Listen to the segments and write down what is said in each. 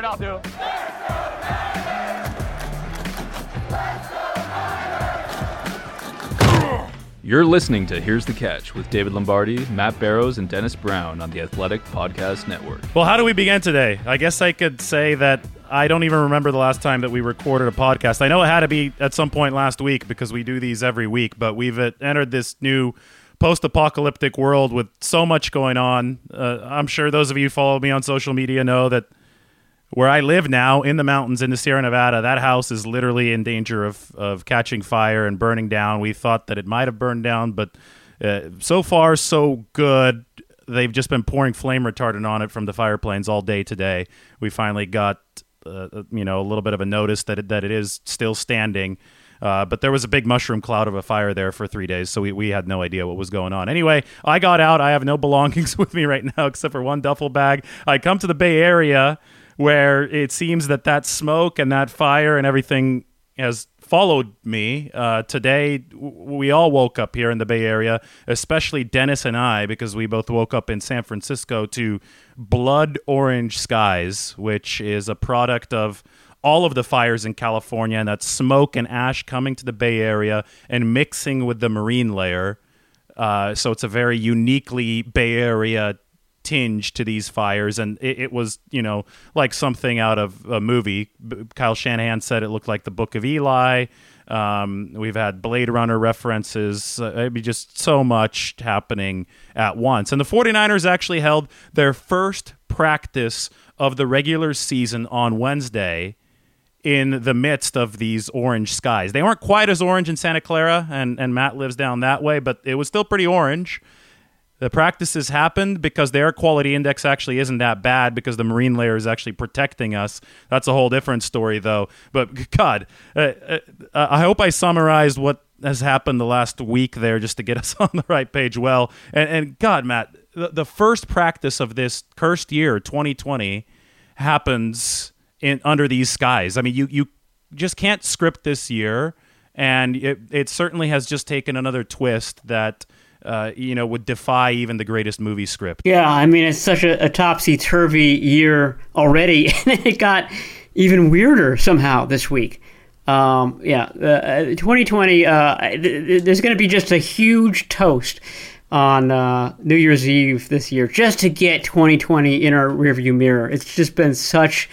fired, I'll do. You're listening to Here's the Catch with David Lombardi, Matt Barrows, and Dennis Brown on the Athletic Podcast Network. Well, how do we begin today? I guess I could say that I don't even remember the last time that we recorded a podcast. I know it had to be at some point last week because we do these every week, but we've uh, entered this new post apocalyptic world with so much going on. Uh, I'm sure those of you who follow me on social media know that where I live now in the mountains in the Sierra Nevada, that house is literally in danger of, of catching fire and burning down. We thought that it might have burned down, but uh, so far, so good. They've just been pouring flame retardant on it from the fire planes all day today. We finally got, uh, you know, a little bit of a notice that it, that it is still standing. Uh, but there was a big mushroom cloud of a fire there for three days, so we, we had no idea what was going on. Anyway, I got out. I have no belongings with me right now except for one duffel bag. I come to the Bay Area where it seems that that smoke and that fire and everything has followed me. Uh, today, we all woke up here in the Bay Area, especially Dennis and I, because we both woke up in San Francisco to blood orange skies, which is a product of all of the fires in California and that smoke and ash coming to the Bay Area and mixing with the marine layer. Uh, so it's a very uniquely Bay Area tinge to these fires, and it, it, was you know like something out of a movie. Kyle Shanahan said it looked like the Book of Eli. Um, we've had Blade Runner references. Uh, it'd be just so much happening at once. And the 49ers actually held their first practice of the regular season on Wednesday in the midst of these orange skies. They weren't quite as orange in Santa Clara, and, and Matt lives down that way, but it was still pretty orange. The practices happened because the air quality index actually isn't that bad because the marine layer is actually protecting us. That's a whole different story, though. But God, uh, uh, I hope I summarized what has happened the last week there just to get us on the right page well. And, and God, Matt, the, the first practice of this cursed year, 2020, happens in under these skies. I mean, you you just can't script this year, and it it certainly has just taken another twist that uh, you know, would defy even the greatest movie script. Yeah, I mean, it's such a, a topsy turvy year already, and it got even weirder somehow this week. Um, yeah, uh, 2020, uh, th- there's going to be just a huge toast on uh, New Year's Eve this year just to get 2020 in our rearview mirror. It's just been such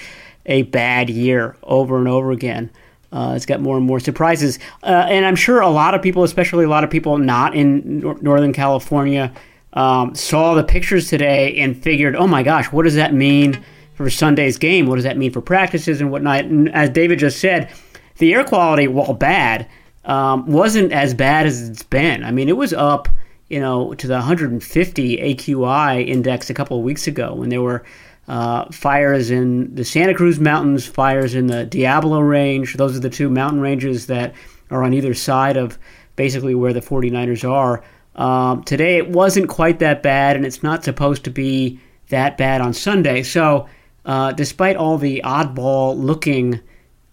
a bad year over and over again. Uh, it's got more and more surprises. Uh, and I'm sure a lot of people, especially a lot of people not in nor- Northern California, um, saw the pictures today and figured, oh my gosh, what does that mean for Sunday's game? What does that mean for practices and whatnot? And as David just said, the air quality, while bad, um, wasn't as bad as it's been. I mean, it was up, you know, to the 150 AQI index a couple of weeks ago when there were uh, fires in the Santa Cruz Mountains, fires in the Diablo Range. Those are the two mountain ranges that are on either side of basically where the 49ers are. Um, today it wasn't quite that bad, and it's not supposed to be that bad on Sunday. So, uh, despite all the oddball looking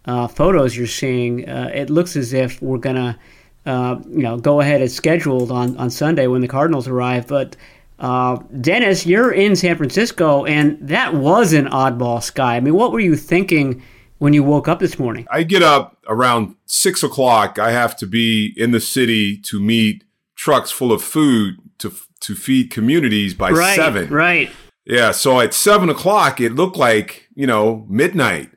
uh, photos you're seeing, uh, it looks as if we're gonna, uh, you know, go ahead as scheduled on, on Sunday when the Cardinals arrive. But uh, Dennis, you're in San Francisco, and that was an oddball sky. I mean, what were you thinking when you woke up this morning? I get up around six o'clock. I have to be in the city to meet trucks full of food to to feed communities by right, seven. Right. Yeah. So at seven o'clock, it looked like you know midnight.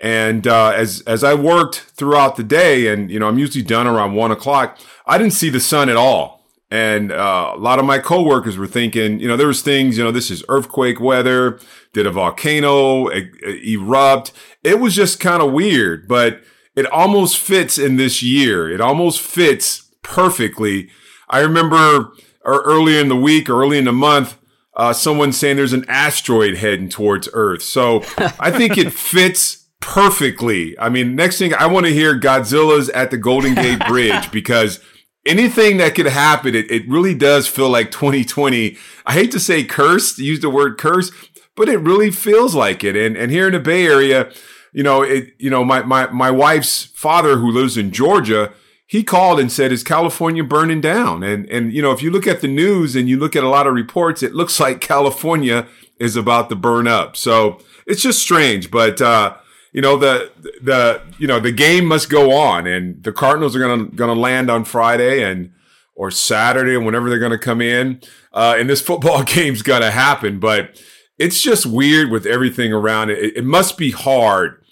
And uh, as as I worked throughout the day, and you know, I'm usually done around one o'clock. I didn't see the sun at all. And uh, a lot of my coworkers were thinking, you know, there was things, you know, this is earthquake weather. Did a volcano e- erupt? It was just kind of weird, but it almost fits in this year. It almost fits perfectly. I remember earlier in the week or early in the month, uh, someone saying there's an asteroid heading towards Earth. So I think it fits perfectly. I mean, next thing I want to hear Godzilla's at the Golden Gate Bridge because anything that could happen, it, it really does feel like 2020. I hate to say cursed, use the word curse, but it really feels like it. And, and here in the Bay Area, you know, it, you know, my, my, my wife's father who lives in Georgia, he called and said, "Is California burning down?" And and you know, if you look at the news and you look at a lot of reports, it looks like California is about to burn up. So it's just strange, but uh, you know the the you know the game must go on, and the Cardinals are gonna gonna land on Friday and or Saturday, and whenever they're gonna come in, uh, and this football game's gonna happen. But it's just weird with everything around it. It, it must be hard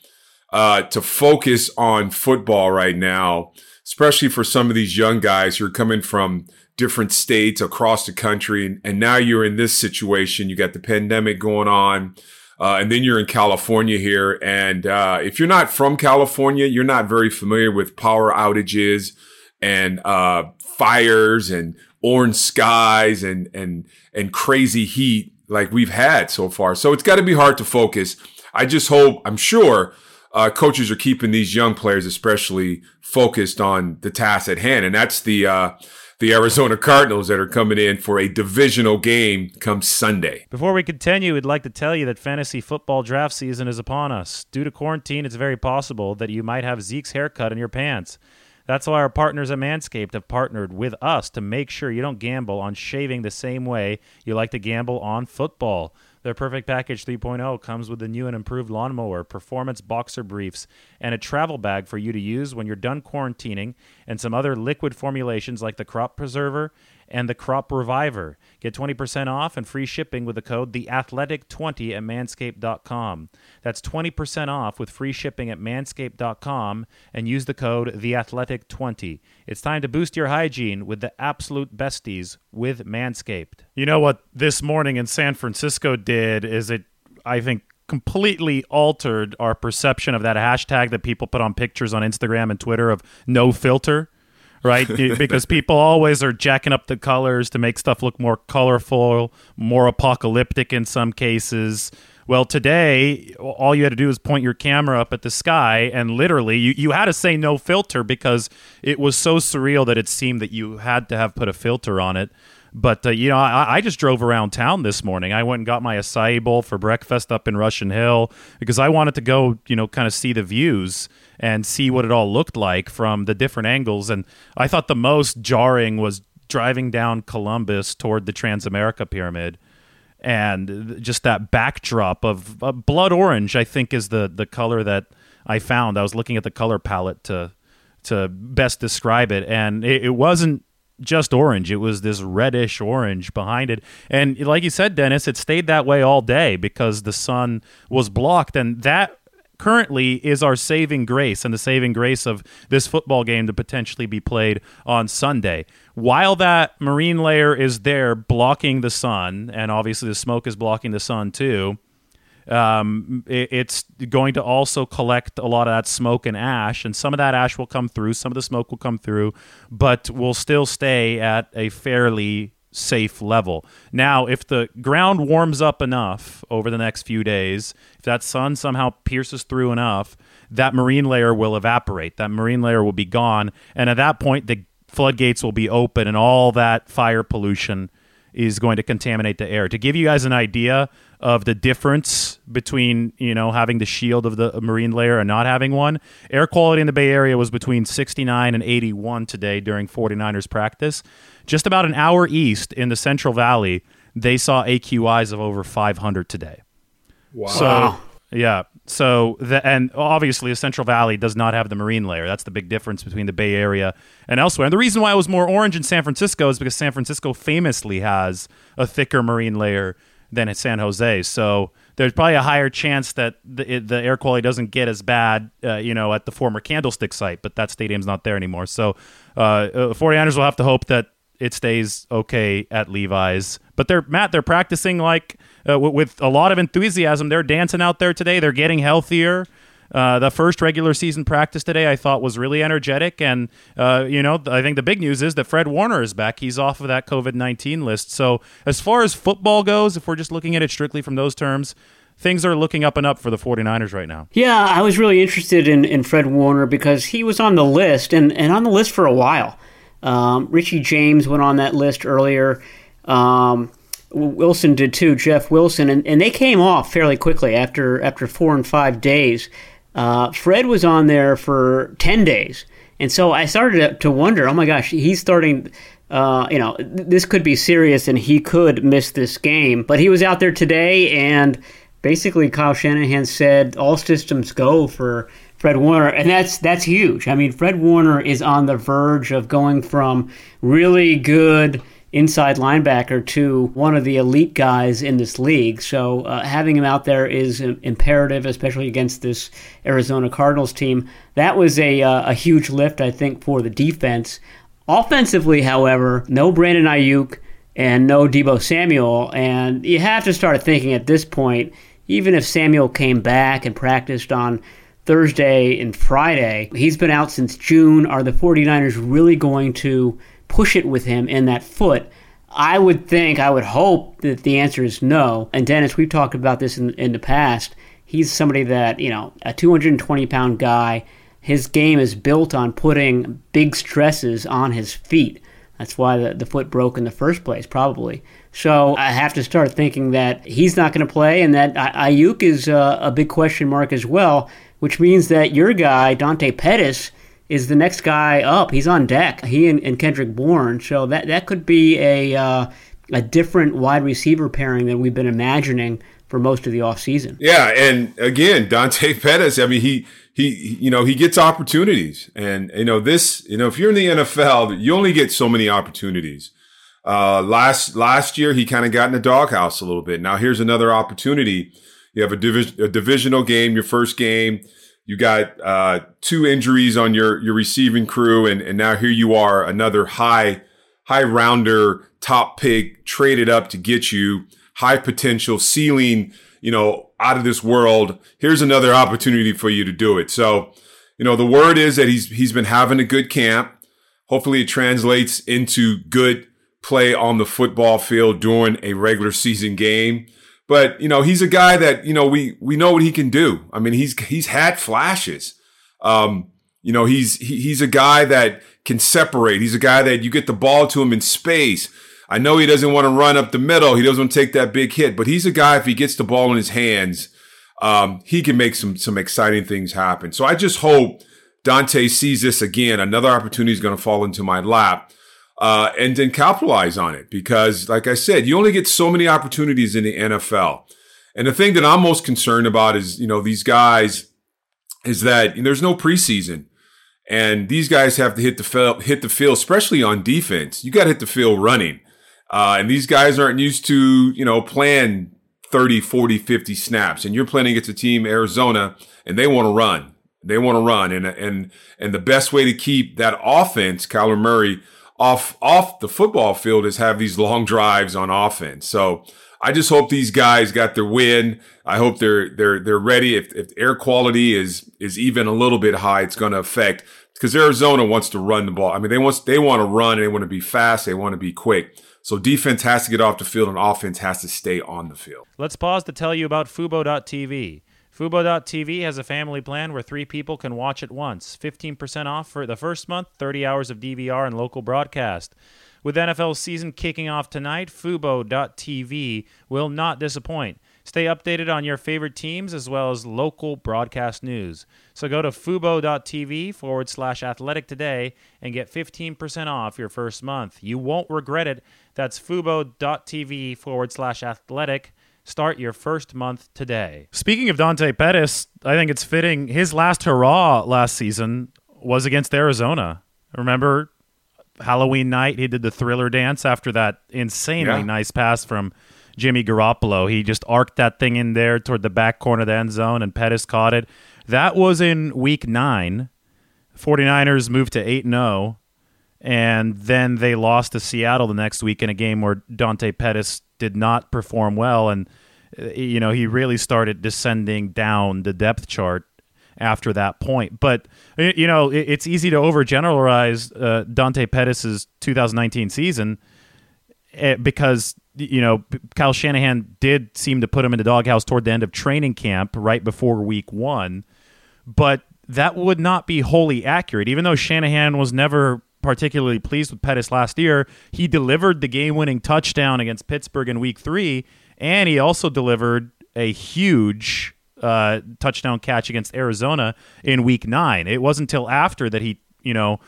uh, to focus on football right now especially for some of these young guys who are coming from different states across the country. And, and now you're in this situation. You got the pandemic going on. Uh, and then you're in California here. And uh, if you're not from California, you're not very familiar with power outages and uh, fires and orange skies and and and crazy heat like we've had so far. So it's got to be hard to focus. I just hope, I'm sure, uh, coaches are keeping these young players, especially focused on the task at hand, and that's the uh, the Arizona Cardinals that are coming in for a divisional game come Sunday. Before we continue, we'd like to tell you that fantasy football draft season is upon us. Due to quarantine, it's very possible that you might have Zeke's haircut in your pants. That's why our partners at Manscaped have partnered with us to make sure you don't gamble on shaving the same way you like to gamble on football. Their Perfect Package 3.0 comes with the new and improved lawnmower, performance boxer briefs, and a travel bag for you to use when you're done quarantining, and some other liquid formulations like the Crop Preserver and the Crop Reviver. Get 20% off and free shipping with the code TheAthletic20 at manscaped.com. That's 20% off with free shipping at manscaped.com and use the code TheAthletic20. It's time to boost your hygiene with the absolute besties with Manscaped. You know what this morning in San Francisco did is it I think completely altered our perception of that hashtag that people put on pictures on Instagram and Twitter of no filter right? because people always are jacking up the colors to make stuff look more colorful, more apocalyptic in some cases. Well, today, all you had to do was point your camera up at the sky, and literally, you, you had to say no filter because it was so surreal that it seemed that you had to have put a filter on it. But uh, you know, I, I, just drove around town this morning. I went and got my acai bowl for breakfast up in Russian Hill because I wanted to go, you know, kind of see the views and see what it all looked like from the different angles. And I thought the most jarring was driving down Columbus toward the Transamerica Pyramid and just that backdrop of uh, blood orange. I think is the the color that I found. I was looking at the color palette to to best describe it, and it, it wasn't just orange. It was this reddish orange behind it. And like you said, Dennis, it stayed that way all day because the sun was blocked. And that currently is our saving grace and the saving grace of this football game to potentially be played on Sunday. While that marine layer is there blocking the sun, and obviously the smoke is blocking the sun too, um, it, it's going to also collect a lot of that smoke and ash, and some of that ash will come through, some of the smoke will come through, but will still stay at a fairly safe level. Now, if the ground warms up enough over the next few days, if that sun somehow pierces through enough, that marine layer will evaporate. That marine layer will be gone, and at that point, the floodgates will be open, and all that fire pollution is going to contaminate the air. To give you guys an idea of the difference between, you know, having the shield of the marine layer and not having one, air quality in the Bay Area was between 69 and 81 today during 49ers practice. Just about an hour east in the Central Valley, they saw AQIs of over 500 today. Wow. So, yeah. So the and obviously the Central Valley does not have the marine layer. That's the big difference between the Bay Area and elsewhere. And the reason why it was more orange in San Francisco is because San Francisco famously has a thicker marine layer than in San Jose. So there's probably a higher chance that the, the air quality doesn't get as bad, uh, you know, at the former Candlestick site, but that stadium's not there anymore. So uh, 49ers uh, will have to hope that it stays okay at Levi's. But they're Matt, they're practicing like uh, with a lot of enthusiasm. They're dancing out there today. They're getting healthier. Uh, the first regular season practice today, I thought, was really energetic. And, uh, you know, I think the big news is that Fred Warner is back. He's off of that COVID 19 list. So, as far as football goes, if we're just looking at it strictly from those terms, things are looking up and up for the 49ers right now. Yeah, I was really interested in, in Fred Warner because he was on the list and, and on the list for a while. Um, Richie James went on that list earlier. Um, Wilson did too, Jeff Wilson, and, and they came off fairly quickly after after four and five days. Uh, Fred was on there for ten days, And so I started to, to wonder, oh my gosh, he's starting. Uh, you know, this could be serious, and he could miss this game. But he was out there today, and basically, Kyle Shanahan said all systems go for Fred Warner, and that's that's huge. I mean, Fred Warner is on the verge of going from really good inside linebacker to one of the elite guys in this league. So uh, having him out there is imperative, especially against this Arizona Cardinals team. That was a, uh, a huge lift, I think, for the defense. Offensively, however, no Brandon Aiyuk and no Deebo Samuel, and you have to start thinking at this point, even if Samuel came back and practiced on Thursday and Friday, he's been out since June. Are the 49ers really going to push it with him in that foot? I would think, I would hope that the answer is no. And Dennis, we've talked about this in, in the past. He's somebody that, you know, a 220 pound guy, his game is built on putting big stresses on his feet. That's why the, the foot broke in the first place, probably. So I have to start thinking that he's not going to play and that Aiyuk is a, a big question mark as well, which means that your guy, Dante Pettis, is the next guy up. He's on deck. He and, and Kendrick Bourne. So that that could be a uh, a different wide receiver pairing than we've been imagining for most of the offseason. Yeah, and again, Dante Pettis. I mean, he he you know he gets opportunities, and you know this. You know, if you're in the NFL, you only get so many opportunities. Uh, last last year, he kind of got in the doghouse a little bit. Now here's another opportunity. You have a, divi- a divisional game, your first game you got uh, two injuries on your your receiving crew, and and now here you are, another high high rounder, top pick, traded up to get you, high potential, ceiling, you know, out of this world. Here's another opportunity for you to do it. So, you know, the word is that he's he's been having a good camp. Hopefully, it translates into good play on the football field during a regular season game. But you know, he's a guy that you know we we know what he can do. I mean, he's he's had flashes. Um, you know, he's he, he's a guy that can separate. He's a guy that you get the ball to him in space. I know he doesn't want to run up the middle. He doesn't want to take that big hit, but he's a guy if he gets the ball in his hands, um, he can make some some exciting things happen. So I just hope Dante sees this again. Another opportunity is going to fall into my lap uh, and then capitalize on it. Because, like I said, you only get so many opportunities in the NFL. And the thing that I'm most concerned about is, you know, these guys is that there's no preseason, and these guys have to hit the field, hit the field, especially on defense. You got to hit the field running, uh, and these guys aren't used to, you know, playing 30, 40, 50 snaps. And you're playing against a team, Arizona, and they want to run. They want to run, and and and the best way to keep that offense, Kyler Murray off off the football field is have these long drives on offense. So I just hope these guys got their win. I hope they're they're they're ready. If, if air quality is is even a little bit high, it's going to affect because Arizona wants to run the ball. I mean, they want they want to run they want to be fast. They want to be quick. So defense has to get off the field and offense has to stay on the field. Let's pause to tell you about Fubo.tv. Fubo.tv has a family plan where three people can watch at once. 15% off for the first month, 30 hours of DVR and local broadcast. With NFL season kicking off tonight, Fubo.tv will not disappoint. Stay updated on your favorite teams as well as local broadcast news. So go to Fubo.tv forward slash athletic today and get 15% off your first month. You won't regret it. That's Fubo.tv forward slash athletic. Start your first month today. Speaking of Dante Pettis, I think it's fitting. His last hurrah last season was against Arizona. Remember Halloween night? He did the thriller dance after that insanely yeah. nice pass from Jimmy Garoppolo. He just arced that thing in there toward the back corner of the end zone, and Pettis caught it. That was in week nine. 49ers moved to 8 0 and then they lost to Seattle the next week in a game where Dante Pettis did not perform well, and uh, you know he really started descending down the depth chart after that point. But you know it's easy to overgeneralize uh, Dante Pettis's 2019 season eh, because you know Kyle Shanahan did seem to put him in the doghouse toward the end of training camp, right before Week One, but that would not be wholly accurate. Even though Shanahan was never particularly pleased with Pettis last year. He delivered the game winning touchdown against Pittsburgh in week three, and he also delivered a huge uh, touchdown catch against Arizona in week nine. It wasn't until after that he you know,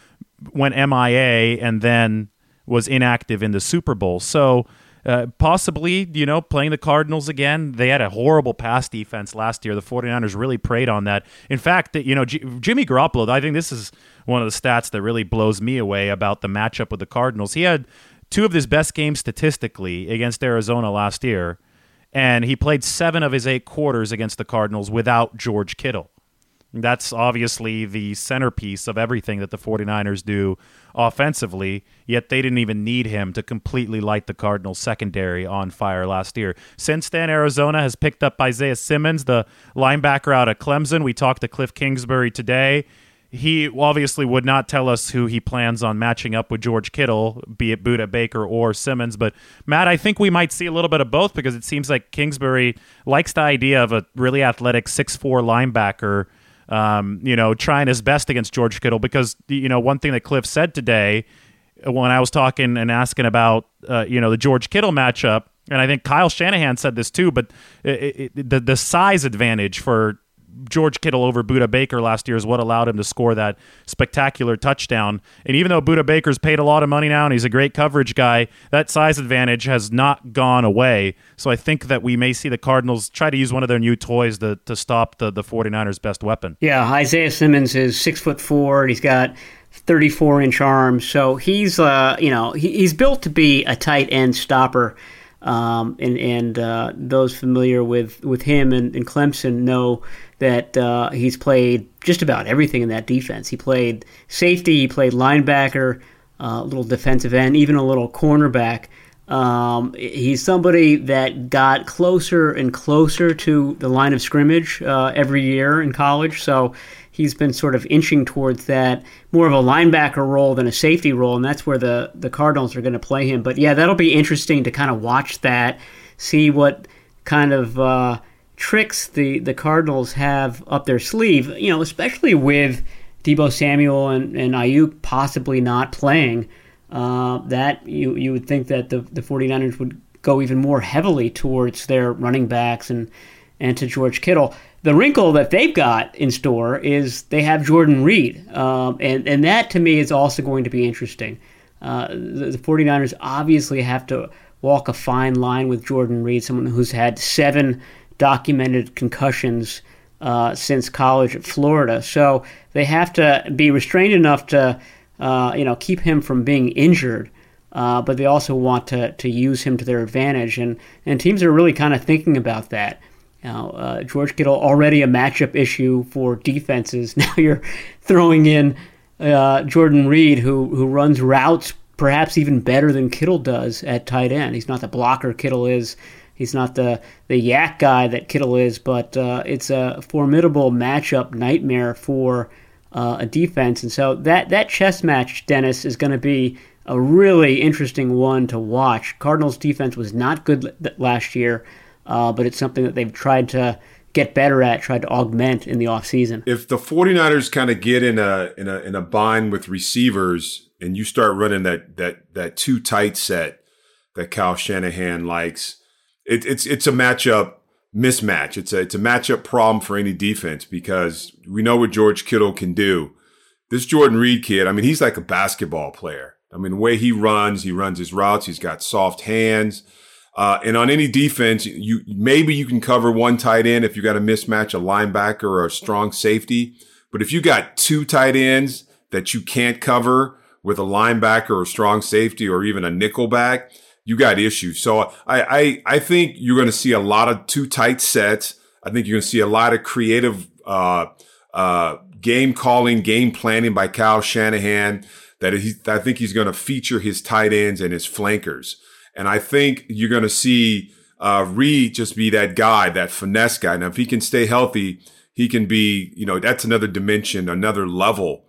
went MIA and then was inactive in the Super Bowl. So uh, possibly, you know, playing the Cardinals again. They had a horrible pass defense last year. The 49ers really preyed on that. In fact, you know, G- Jimmy Garoppolo, I think this is one of the stats that really blows me away about the matchup with the Cardinals. He had two of his best games statistically against Arizona last year, and he played seven of his eight quarters against the Cardinals without George Kittle. That's obviously the centerpiece of everything that the 49ers do offensively, yet they didn't even need him to completely light the Cardinals secondary on fire last year. Since then, Arizona has picked up Isaiah Simmons, the linebacker out of Clemson. We talked to Cliff Kingsbury today. He obviously would not tell us who he plans on matching up with George Kittle, be it Budda Baker or Simmons. But Matt, I think we might see a little bit of both because it seems like Kingsbury likes the idea of a really athletic six-four linebacker um, you know, trying his best against George Kittle because, you know, one thing that Cliff said today when I was talking and asking about, uh, you know, the George Kittle matchup, and I think Kyle Shanahan said this too, but it, it, the, the size advantage for George Kittle over Budda Baker last year is what allowed him to score that spectacular touchdown. And even though Budda Baker's paid a lot of money now and he's a great coverage guy, that size advantage has not gone away. So I think that we may see the Cardinals try to use one of their new toys to, to stop the, the 49ers' best weapon. Yeah, Isaiah Simmons is six foot four. He's got 34 inch arms. So he's, uh, you know, he, he's built to be a tight end stopper. Um, and and uh, those familiar with, with him and, and Clemson know that uh, he's played just about everything in that defense. He played safety, he played linebacker, uh, a uh, little defensive end, even a little cornerback. Um, he's somebody that got closer and closer to the line of scrimmage uh, every year in college. So he's been sort of inching towards that more of a linebacker role than a safety role, and that's where the the Cardinals are going to play him. But yeah, that'll be interesting to kind of watch that, see what kind of uh, tricks the, the Cardinals have up their sleeve, you know, especially with Deebo Samuel and, and Aiyuk possibly not playing, uh, that you, you would think that the, the 49ers would go even more heavily towards their running backs and, and to George Kittle. The wrinkle that they've got in store is they have Jordan Reed, um, and, and that to me is also going to be interesting. Uh, the, the 49ers obviously have to walk a fine line with Jordan Reed, someone who's had seven documented concussions uh, since college at Florida. So they have to be restrained enough to, uh, you know, keep him from being injured. Uh, but they also want to, to use him to their advantage, and, and teams are really kind of thinking about that. Now, uh, George Kittle already a matchup issue for defenses. Now you're throwing in uh, Jordan Reed, who who runs routes perhaps even better than Kittle does at tight end. He's not the blocker Kittle is He's not the the YAC guy that Kittle is, but uh, it's a formidable matchup nightmare for uh, a defense. And so that that chess match, Dennis, is going to be a really interesting one to watch. Cardinals defense was not good last year, uh, but it's something that they've tried to get better at, tried to augment in the offseason. If the 49ers kind of get in a in a in a bind with receivers and you start running that that that two tight set that Kyle Shanahan likes, it, it's it's a matchup mismatch. It's a it's a matchup problem for any defense because we know what George Kittle can do. This Jordan Reed kid, I mean, he's like a basketball player. I mean, the way he runs, he runs his routes. He's got soft hands. Uh, and on any defense, you maybe you can cover one tight end if you got a mismatch, a linebacker or a strong safety. But if you got two tight ends that you can't cover with a linebacker or strong safety or even a nickel back, you got issues. So I, I, I think you're going to see a lot of two tight sets. I think you're going to see a lot of creative, uh, uh, game calling, game planning by Kyle Shanahan that he, I think he's going to feature his tight ends and his flankers. And I think you're going to see, uh, Reed just be that guy, that finesse guy. Now, if he can stay healthy, he can be, you know, that's another dimension, another level,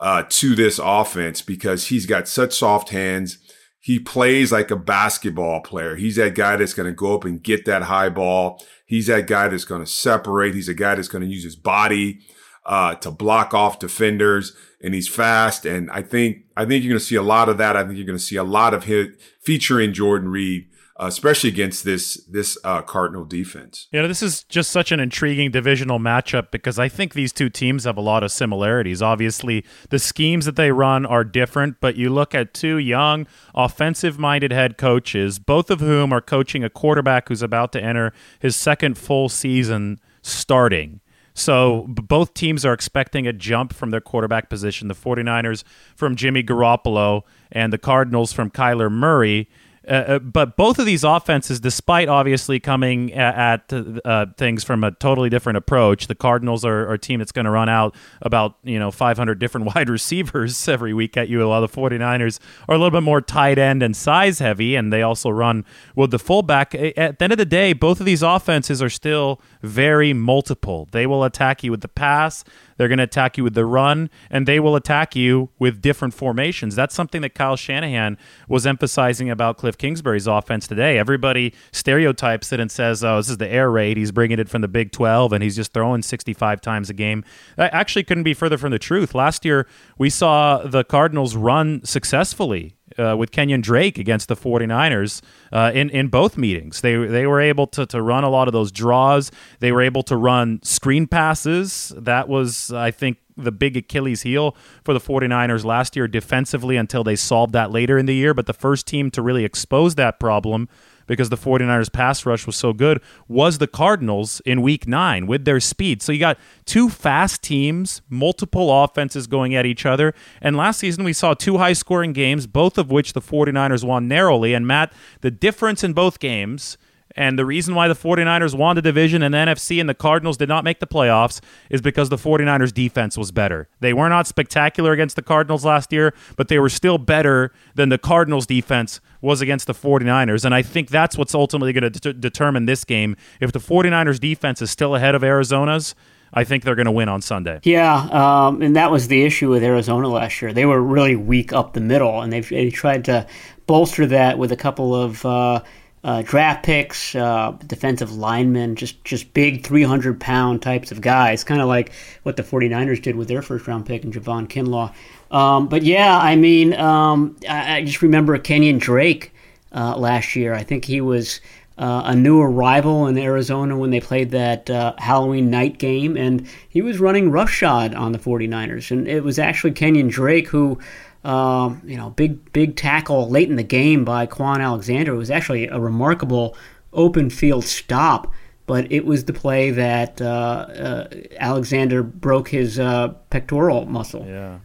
uh, to this offense because he's got such soft hands he plays like a basketball player. He's that guy that's going to go up and get that high ball. He's that guy that's going to separate. He's a guy that's going to use his body uh, to block off defenders, and he's fast. And I think I think you're going to see a lot of that. I think you're going to see a lot of him featuring Jordan Reed uh, especially against this this uh, Cardinal defense. You know, this is just such an intriguing divisional matchup because I think these two teams have a lot of similarities. Obviously, the schemes that they run are different, but you look at two young, offensive minded head coaches, both of whom are coaching a quarterback who's about to enter his second full season starting. So both teams are expecting a jump from their quarterback position. The 49ers from Jimmy Garoppolo and the Cardinals from Kyler Murray. Uh, uh, but both of these offenses, despite obviously coming at, at uh, things from a totally different approach, the Cardinals are, are a team that's going to run out about you know 500 different wide receivers every week at you. While the 49ers are a little bit more tight end and size heavy, and they also run with the fullback. At the end of the day, both of these offenses are still very multiple. They will attack you with the pass. They're going to attack you with the run, and they will attack you with different formations. That's something that Kyle Shanahan was emphasizing about Cliff Kingsbury's offense today. Everybody stereotypes it and says, oh, this is the air raid. He's bringing it from the Big 12, and he's just throwing 65 times a game. That actually couldn't be further from the truth. Last year, we saw the Cardinals run successfully uh, with Kenyon Drake against the 49ers uh, in, in both meetings. They, they were able to, to run a lot of those draws. They were able to run screen passes. That was, I think, the big Achilles heel for the 49ers last year defensively until they solved that later in the year. But the first team to really expose that problem because the 49ers pass rush was so good was the Cardinals in week 9 with their speed. So you got two fast teams, multiple offenses going at each other. And last season we saw two high scoring games, both of which the 49ers won narrowly. And Matt, the difference in both games and the reason why the 49ers won the division and the NFC and the Cardinals did not make the playoffs is because the 49ers defense was better. They were not spectacular against the Cardinals last year, but they were still better than the Cardinals defense was against the 49ers. And I think that's what's ultimately going to de- determine this game. If the 49ers defense is still ahead of Arizona's, I think they're going to win on Sunday. Yeah, um, and that was the issue with Arizona last year. They were really weak up the middle, and they've they tried to bolster that with a couple of. Uh, uh, draft picks, uh, defensive linemen, just just big 300 pound types of guys, kind of like what the 49ers did with their first round pick and Javon Kinlaw. Um, but yeah, I mean, um, I, I, just remember Kenyon Drake uh, last year. I think he was uh, a new arrival in Arizona when they played that uh, Halloween night game, and he was running roughshod on the 49ers. And it was actually Kenyon Drake who um, you know, big big tackle late in the game by Kwon Alexander. It was actually a remarkable open field stop, but it was the play that uh, uh, Alexander broke his uh, pectoral muscle. Yeah.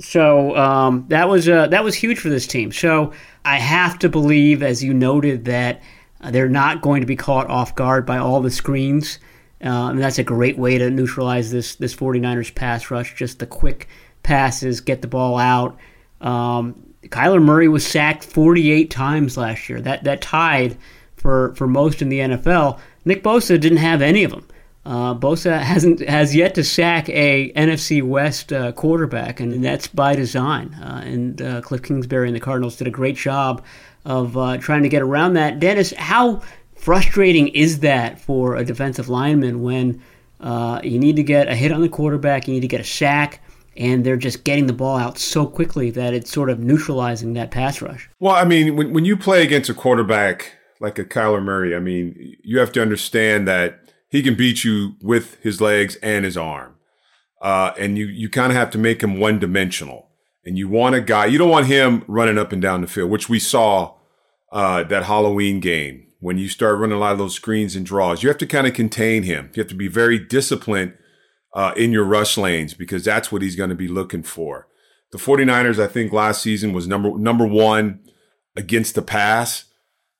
So um, that was uh, that was huge for this team. So I have to believe, as you noted, that they're not going to be caught off guard by all the screens. Uh, and that's a great way to neutralize this this 49ers pass rush. Just the quick passes, get the ball out. Um, Kyler Murray was sacked 48 times last year. That that tied for for most in the NFL. Nick Bosa didn't have any of them. Uh, Bosa hasn't has yet to sack a NFC West uh, quarterback, and that's by design. Uh, and uh, Cliff Kingsbury and the Cardinals did a great job of uh, trying to get around that. Dennis, how frustrating is that for a defensive lineman when uh, you need to get a hit on the quarterback, you need to get a sack? And they're just getting the ball out so quickly that it's sort of neutralizing that pass rush. Well, I mean, when, when you play against a quarterback like a Kyler Murray, I mean, you have to understand that he can beat you with his legs and his arm. Uh, and you, you kind of have to make him one dimensional. And you want a guy, you don't want him running up and down the field, which we saw uh, that Halloween game when you start running a lot of those screens and draws. You have to kind of contain him. You have to be very disciplined uh, in your rush lanes because that's what he's going to be looking for. The 49ers, I think last season was number, number one against the pass,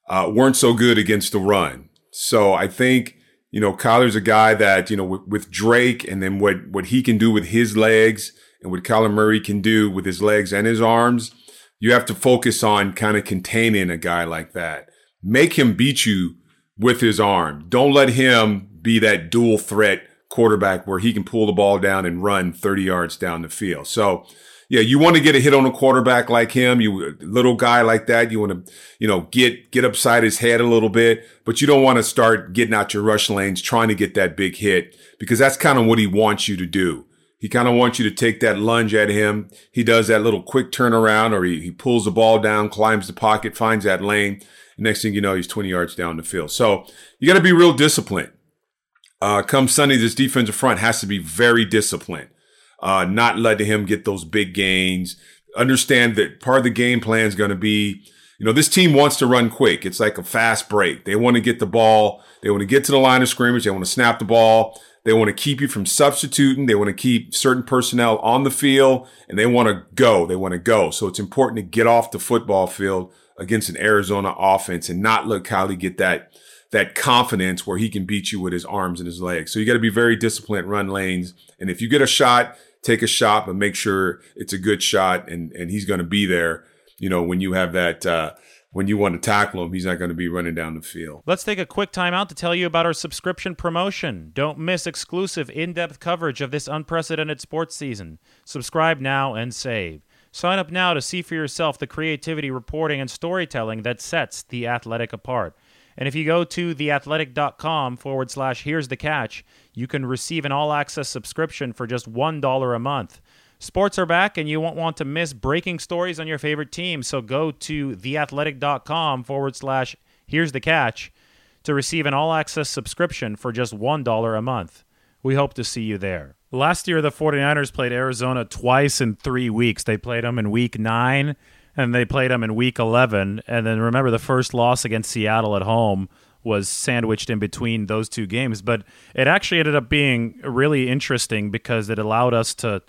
uh, weren't so good against the run. So I think, you know, Kyler's a guy that, you know, with, with Drake and then what, what he can do with his legs and what Kyler Murray can do with his legs and his arms, you have to focus on kind of containing a guy like that. Make him beat you with his arm. Don't let him be that dual threat quarterback where he can pull the ball down and run 30 yards down the field. So, yeah, you want to get a hit on a quarterback like him, you little guy like that. You want to, you know, get get upside his head a little bit, but you don't want to start getting out your rush lanes trying to get that big hit because that's kind of what he wants you to do. He kind of wants you to take that lunge at him. He does that little quick turnaround or he, he pulls the ball down, climbs the pocket, finds that lane Next thing you know, he's 20 yards down the field. So you got to be real disciplined. Uh, come Sunday, this defensive front has to be very disciplined. Uh, not letting him get those big gains. Understand that part of the game plan is going to be, you know, this team wants to run quick. It's like a fast break. They want to get the ball. They want to get to the line of scrimmage. They want to snap the ball. They want to keep you from substituting. They want to keep certain personnel on the field and they want to go. They want to go. So it's important to get off the football field against an Arizona offense and not let Kylie get that that confidence where he can beat you with his arms and his legs. So you got to be very disciplined, run lanes. And if you get a shot, take a shot, but make sure it's a good shot and, and he's going to be there, you know, when you have that, uh, when you want to tackle him, he's not going to be running down the field. Let's take a quick time out to tell you about our subscription promotion. Don't miss exclusive in depth coverage of this unprecedented sports season. Subscribe now and save. Sign up now to see for yourself the creativity, reporting, and storytelling that sets The Athletic apart. And if you go to theathletic.com forward slash here's the catch, you can receive an all access subscription for just $1 a month. Sports are back, and you won't want to miss breaking stories on your favorite team. So go to theathletic.com forward slash here's the catch to receive an all access subscription for just $1 a month. We hope to see you there. Last year, the 49ers played Arizona twice in three weeks. They played them in week nine and they played them in week 11. And then remember, the first loss against Seattle at home was sandwiched in between those two games. But it actually ended up being really interesting because it allowed us to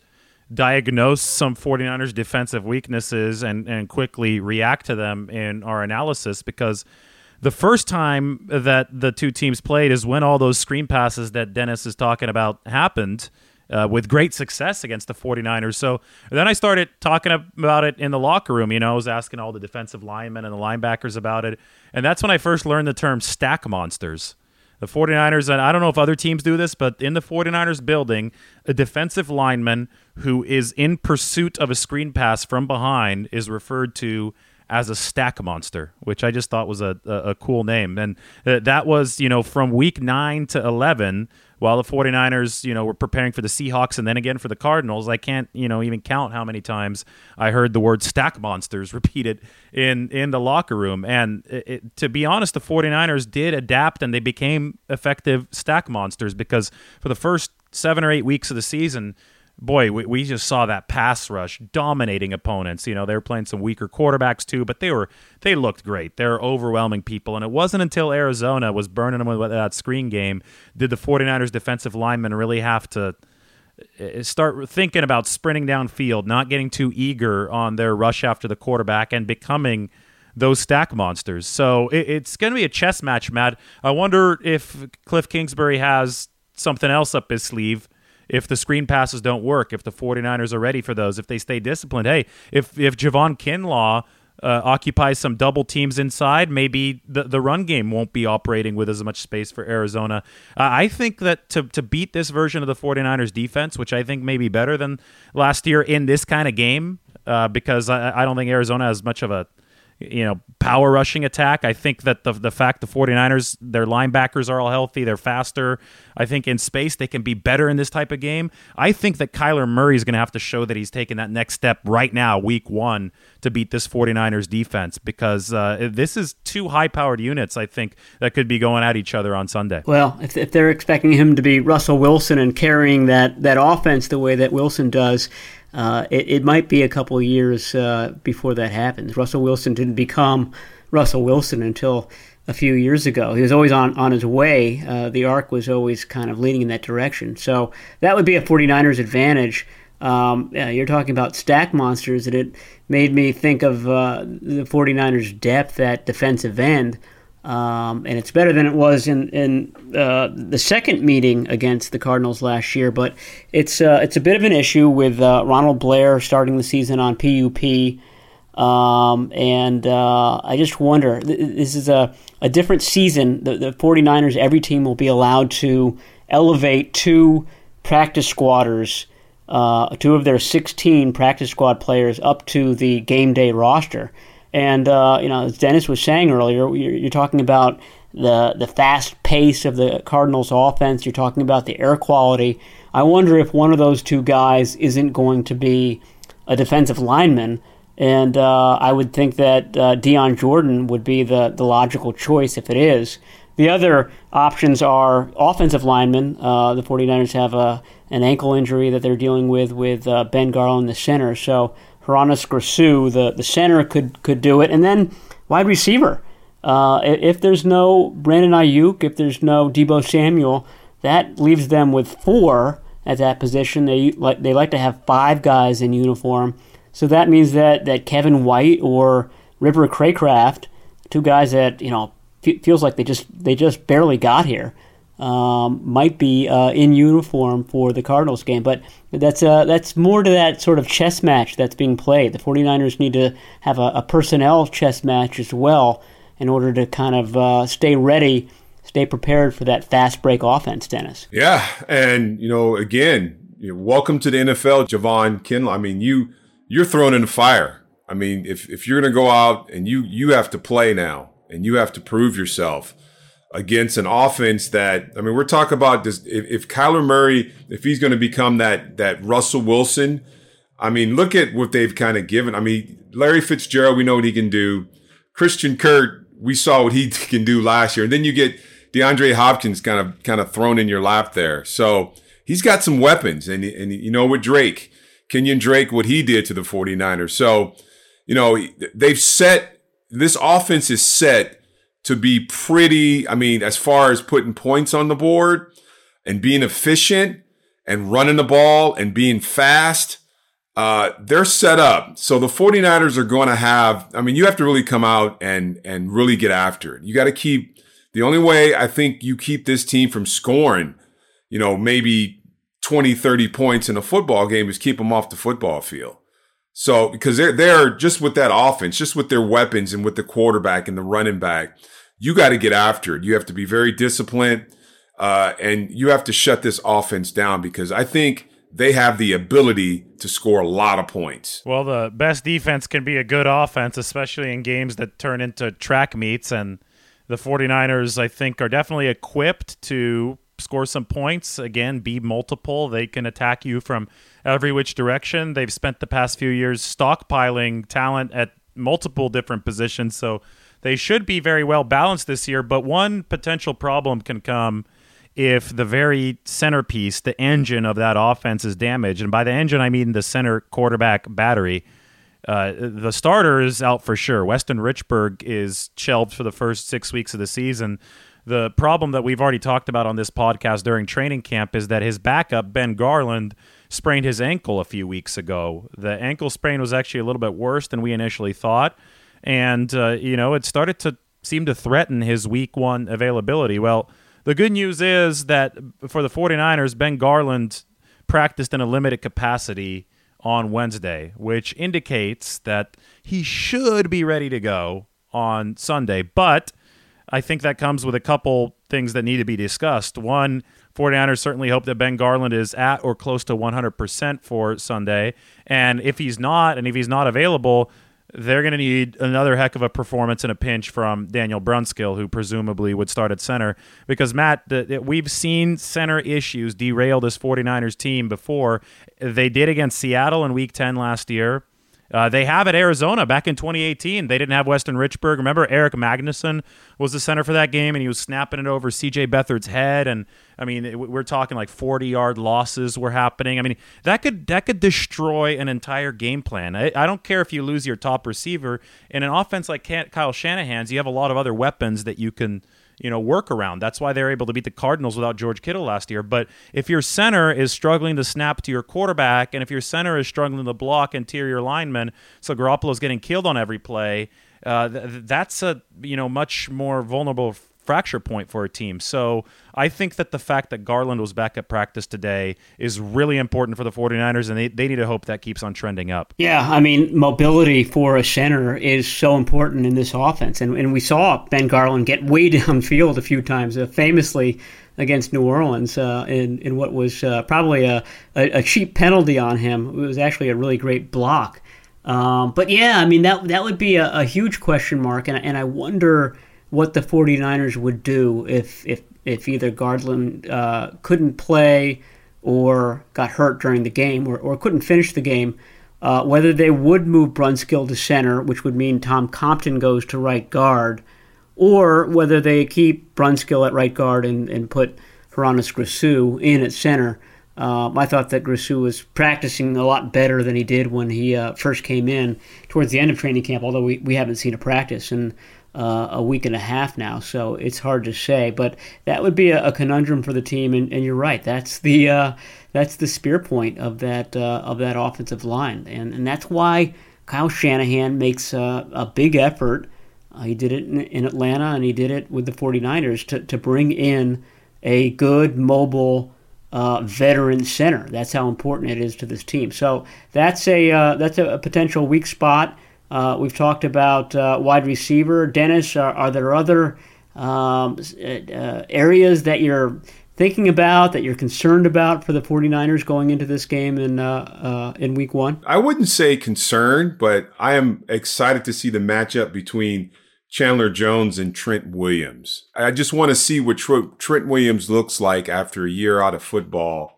diagnose some 49ers defensive weaknesses and, and quickly react to them in our analysis because the first time that the two teams played is when all those screen passes that Dennis is talking about happened uh, with great success against the 49ers. So then I started talking about it in the locker room. You know, I was asking all the defensive linemen and the linebackers about it. And that's when I first learned the term stack monsters. The 49ers, and I don't know if other teams do this, but in the 49ers building, a defensive lineman who is in pursuit of a screen pass from behind is referred to as a stack monster, which I just thought was a, a, a cool name. And uh, that was, you know, from week 9 to 11 while the 49ers, you know, were preparing for the Seahawks and then again for the Cardinals, I can't, you know, even count how many times I heard the word stack monsters repeated in in the locker room. And it, it, to be honest, the 49ers did adapt and they became effective stack monsters because for the first 7 or 8 weeks of the season, boy, we, we just saw that pass rush dominating opponents. You know, they were playing some weaker quarterbacks too, but they were they looked great. They're overwhelming people. And it wasn't until Arizona was burning them with that screen game did the 49ers defensive linemen really have to uh, start thinking about sprinting downfield, not getting too eager on their rush after the quarterback and becoming those stack monsters. So it, it's going to be a chess match, Matt. I wonder if Cliff Kingsbury has something else up his sleeve if the screen passes don't work, if the 49ers are ready for those, if they stay disciplined. Hey, if if Javon Kinlaw uh, occupies some double teams inside, maybe the, the run game won't be operating with as much space for Arizona. Uh, I think that to, to beat this version of the 49ers defense, which I think may be better than last year in this kind of game, uh, because I, I don't think Arizona has much of a you know, power rushing attack. I think that the the fact the 49ers, their linebackers are all healthy, they're faster. I think in space they can be better in this type of game. I think that Kyler Murray is going to have to show that he's taking that next step right now, week 1, to beat this 49ers defense because uh, this is two high-powered units I think that could be going at each other on Sunday. Well, if, if they're expecting him to be Russell Wilson and carrying that that offense the way that Wilson does, uh, it, it, might be a couple years uh, before that happens. Russell Wilson didn't become Russell Wilson until a few years ago. He was always on, on his way. Uh, the arc was always kind of leaning in that direction. So that would be a 49ers advantage. Um, yeah, you're talking about stack monsters, and it made me think of uh, the 49ers' depth at defensive end. Um, and it's better than it was in in uh, the second meeting against the Cardinals last year. But it's uh, it's a bit of an issue with uh, Ronald Blair starting the season on PUP, um, and uh, I just wonder. This is a, a different season. The, the 49ers, every team will be allowed to elevate two practice squatters. Uh, two of their 16 practice squad players up to the game day roster. And uh, you know, as Dennis was saying earlier, you're, you're, talking about the the fast pace of the Cardinals' offense. You're talking about the air quality. I wonder if one of those two guys isn't going to be a defensive lineman And uh, I would think that uh, Dion Jordan would be the, the logical choice if it is. The other options are offensive linemen. Uh, the 49ers have a, an ankle injury that they're dealing with with uh, Ben Garland, the center. So Hroniss Grasu, the, the center, could, could do it. And then wide receiver. Uh, if there's no Brandon Aiyuk, if there's no Deebo Samuel, that leaves them with four at that position. They like they like to have five guys in uniform. So that means that, that Kevin White or River Craycraft, two guys that you know f- feels like they just they just barely got here, um, might be uh, in uniform for the Cardinals game. But that's uh, that's more to that sort of chess match that's being played. The 49ers need to have a, a personnel chess match as well in order to kind of uh, stay ready, stay prepared for that fast break offense, Dennis. Yeah, and you know, again, welcome to the NFL, Javon Kinlaw. I mean, you you're thrown in the fire. I mean, if if you're going to go out and you you have to play now and you have to prove yourself against an offense that I mean, we're talking about this. If, if Kyler Murray, if he's going to become that that Russell Wilson, I mean, look at what they've kind of given. I mean, Larry Fitzgerald, we know what he can do. Christian Kirk, we saw what he can do last year. And then you get DeAndre Hopkins kind of kind of thrown in your lap there. So he's got some weapons. And, and you know, with Drake, Kenyon Drake, what he did to the 49ers. So, you know, they've set this offense is set to be pretty, I mean, as far as putting points on the board and being efficient and running the ball and being fast uh, they're set up. So the 49ers are going to have, I mean, you have to really come out and, and really get after it. You got to keep, the only way I think you keep this team from scoring, you know, maybe 20, 30 points in a football game is keep them off the football field. So, because they're, they're just with that offense, just with their weapons and with the quarterback and the running back, you got to get after it. You have to be very disciplined, uh, and you have to shut this offense down because I think they have the ability to score a lot of points. Well, the best defense can be a good offense, especially in games that turn into track meets. And the 49ers, I think, are definitely equipped to score some points. Again, be multiple. They can attack you from every which direction. They've spent the past few years stockpiling talent at multiple different positions. So they should be very well balanced this year. But one potential problem can come if the very centerpiece, the engine of that offense is damaged. And by the engine, I mean the center quarterback battery. Uh, the starter is out for sure. Weston Richburg is shelved for the first six weeks of the season. The problem that we've already talked about on this podcast during training camp is that his backup, Ben Garland, sprained his ankle a few weeks ago. The ankle sprain was actually a little bit worse than we initially thought. And, uh, you know, it started to seem to threaten his week one availability. Well, the good news is that for the 49ers, Ben Garland practiced in a limited capacity on Wednesday, which indicates that he should be ready to go on Sunday. But I think that comes with a couple things that need to be discussed. One, 49ers certainly hope that Ben Garland is at or close to 100% for Sunday. And if he's not, and if he's not available, they're going to need another heck of a performance in a pinch from Daniel Brunskill, who presumably would start at center. Because, Matt, the, the, we've seen center issues derail this 49ers team before. They did against Seattle in week 10 last year. Uh, they have at Arizona back in 2018. They didn't have Weston Richburg. Remember, Erik Magnuson was the center for that game, and he was snapping it over C.J. Beathard's head. And I mean, we're talking like 40 yard losses were happening. I mean, that could that could destroy an entire game plan. I, I don't care if you lose your top receiver in an offense like Kyle Shanahan's. You have a lot of other weapons that you can you know work around. That's why they're able to beat the Cardinals without George Kittle last year. But if your center is struggling to snap to your quarterback, and if your center is struggling to block interior linemen, so Garoppolo's getting killed on every play, uh, th- that's a you know much more vulnerable fracture point for a team. So I think that the fact that Garland was back at practice today is really important for the 49ers, and they, they need to hope that keeps on trending up. Yeah, I mean, mobility for a center is so important in this offense. And, and we saw Ben Garland get way downfield a few times, uh, famously against New Orleans uh, in, in what was uh, probably a, a, a, cheap penalty on him. It was actually a really great block. Um, but yeah, I mean, that, that would be a, a huge question mark, and, and I wonder – what the 49ers would do if if if either Garland uh, couldn't play or got hurt during the game or, or couldn't finish the game. uh, whether they would move Brunskill to center, which would mean Tom Compton goes to right guard, or whether they keep Brunskill at right guard and, and put Hroniss Grasu in at center. Um, I thought that Grasu was practicing a lot better than he did when he uh, first came in towards the end of training camp, although we, we haven't seen a practice in uh, a week and a half now, so it's hard to say. But that would be a, a conundrum for the team, and, and, you're right. That's the uh, that's the spear point of that uh, of that offensive line, and and that's why Kyle Shanahan makes a big effort. Uh, he did it in, in Atlanta, and he did it with the 49ers to, to bring in a good mobile uh, veteran center. That's how important it is to this team. So that's a uh, that's a, potential weak spot. Uh, we've talked about uh, wide receiver. Dennis, are, are there other um, uh, areas that you're thinking about that you're concerned about for the 49ers going into this game in uh, in week one? I wouldn't say concerned, but I am excited to see the matchup between Chandler Jones and Trent Williams. I just want to see what Trent Williams looks like after a year out of football.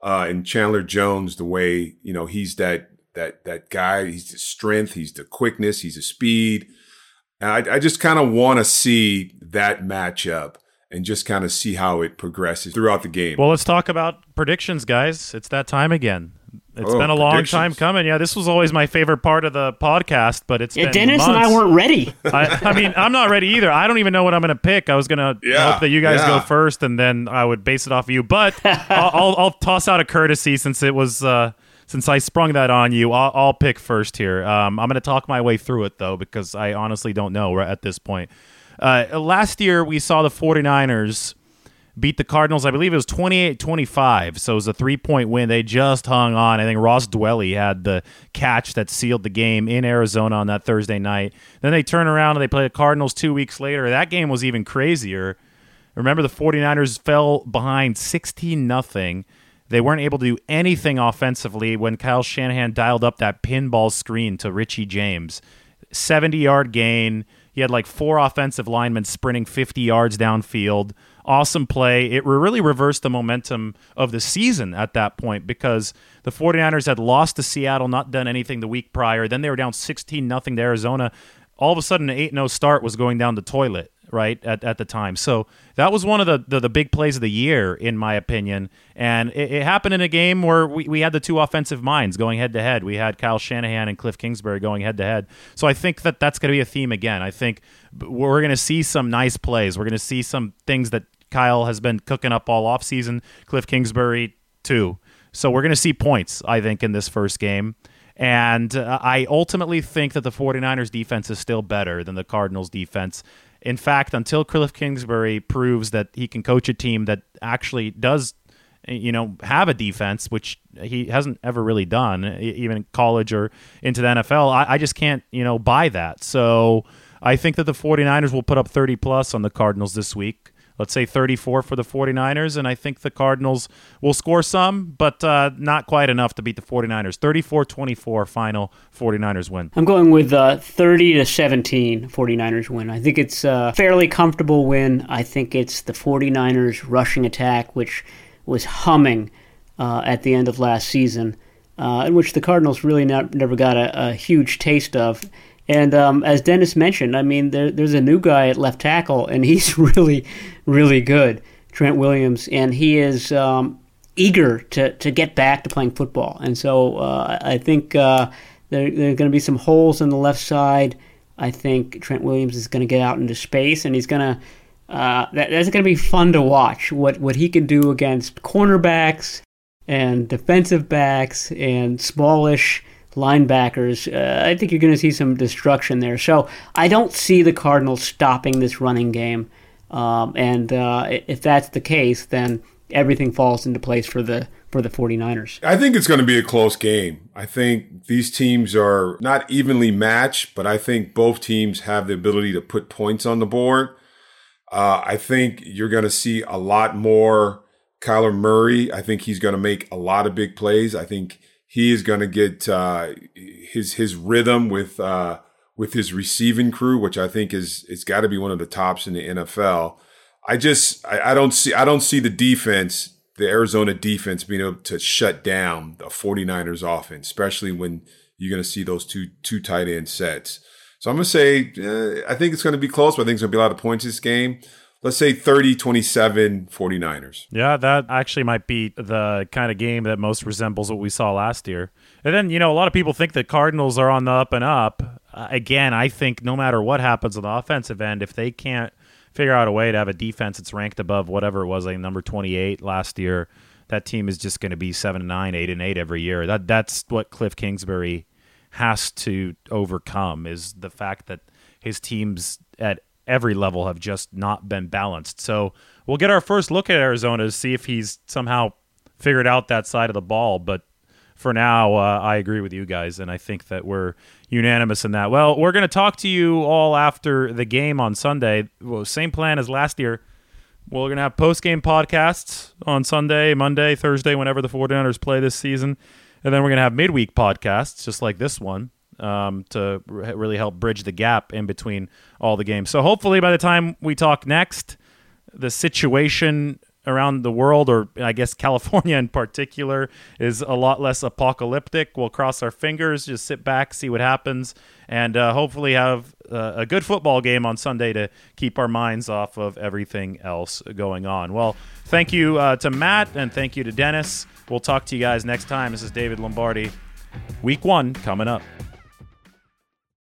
Uh, and Chandler Jones, the way you know he's that that that guy. He's the strength. He's the quickness. He's the speed. And I, I just kind of want to see that matchup and just kind of see how it progresses throughout the game. Well, let's talk about predictions, guys. It's that time again. It's oh, been a long time coming. Yeah, this was always my favorite part of the podcast, but it's yeah, Dennis months. and I weren't ready. I, I, mean, I'm not ready either. I don't even know what I'm going to pick. I was going to yeah, hope that you guys yeah. go first, and then I would base it off of you. But I'll, I'll, I'll, toss out a courtesy since it was uh, since I sprung that on you. I'll, I'll pick first here. Um, I'm going to talk my way through it though because I honestly don't know at this point. Uh, last year we saw the 49ers beat the Cardinals. I believe it was 28 25. So it was a three point win. They just hung on. I think Ross Dwelley had the catch that sealed the game in Arizona on that Thursday night. Then they turn around and they play the Cardinals two weeks later. That game was even crazier. Remember, the 49ers fell behind 16 nothing. They weren't able to do anything offensively when Kyle Shanahan dialed up that pinball screen to Richie James. 70 yard gain. He had like four offensive linemen sprinting 50 yards downfield awesome play. It really reversed the momentum of the season at that point because the 49ers had lost to Seattle, not done anything the week prior. Then they were down 16 nothing to Arizona. All of a sudden, an 8 0 start was going down the toilet, right, at, at the time. So that was one of the, the, the big plays of the year, in my opinion. And it, it, happened in a game where we, we had the two offensive minds going head to head. We had Kyle Shanahan and Cliff Kingsbury going head to head. So I think that that's going to be a theme again. I think we're going to see some nice plays. We're going to see some things that Kyle has been cooking up all offseason. Cliff Kingsbury, too. So we're going to see points, I think, in this first game. And uh, I ultimately think that the 49ers defense is still better than the Cardinals defense. In fact, until Cliff Kingsbury proves that he can coach a team that actually does, you know, have a defense, which he hasn't ever really done, even in college or into the NFL, I, I just can't, you know, buy that. So I think that the 49ers will put up 30 plus on the Cardinals this week let's say 34 for the 49ers. And I think the Cardinals will score some, but uh, not quite enough to beat the 49ers. 34 24 final 49ers win. I'm going with uh, 30 to 17 49ers win. I think it's a fairly comfortable win. I think it's the 49ers rushing attack, which was humming uh, at the end of last season. Uh, in which the Cardinals really not, never got a, a huge taste of. And um, as Dennis mentioned, I mean, there, there's a new guy at left tackle, and he's really, really good, Trent Williams, and he is um, eager to, to get back to playing football. And so uh, I think uh, there, there are going to be some holes in the left side. I think Trent Williams is going to get out into space, and he's going to. Uh, that, that's going to be fun to watch. What what he can do against cornerbacks and defensive backs and smallish linebackers. Uh, I think you're going to see some destruction there. So I don't see the Cardinals stopping this running game. Um, and uh, if that's the case, then everything falls into place for the for the 49ers. I think it's going to be a close game. I think these teams are not evenly matched, but I think both teams have the ability to put points on the board. Uh, I think you're going to see a lot more Kyler Murray. I think he's going to make a lot of big plays. I think he is going to get uh, his his rhythm with uh, with his receiving crew, which I think is it's got to be one of the tops in the NFL. I just I, I, don't see I don't see the defense the Arizona defense being able to shut down the 49ers offense, especially when you're going to see those two two tight end sets. So I'm going to say uh, I think it's going to be close, but I think it's going to be a lot of points this game. Let's say 30 27 49ers. Yeah, that actually might be the kind of game that most resembles what we saw last year. And then, you know, a lot of people think the Cardinals are on the up and up. Uh, again, I think no matter what happens on the offensive end, if they can't figure out a way to have a defense that's ranked above whatever it was, like number 28 last year, that team is just going to be 7 and 9, 8 and 8 every year. That that's what Cliff Kingsbury has to overcome is the fact that his teams at every level have just not been balanced. So, we'll get our first look at Arizona to see if he's somehow figured out that side of the ball, but for now, uh, I agree with you guys, and I think that we're unanimous in that. Well, we're going to talk to you all after the game on Sunday. Well, same plan as last year. We're going to have post game podcasts on Sunday, Monday, Thursday, whenever the 49ers play this season. And then we're going to have midweek podcasts, just like this one, um, to really help bridge the gap in between all the games. So hopefully by the time we talk next, the situation around the world, or I guess California in particular, is a lot less apocalyptic. We'll cross our fingers, just sit back, see what happens, and uh, hopefully have uh, a good football game on Sunday to keep our minds off of everything else going on. Well, thank you uh, to Matt, and thank you to Dennis. We'll talk to you guys next time. This is David Lombardi. Week one coming up.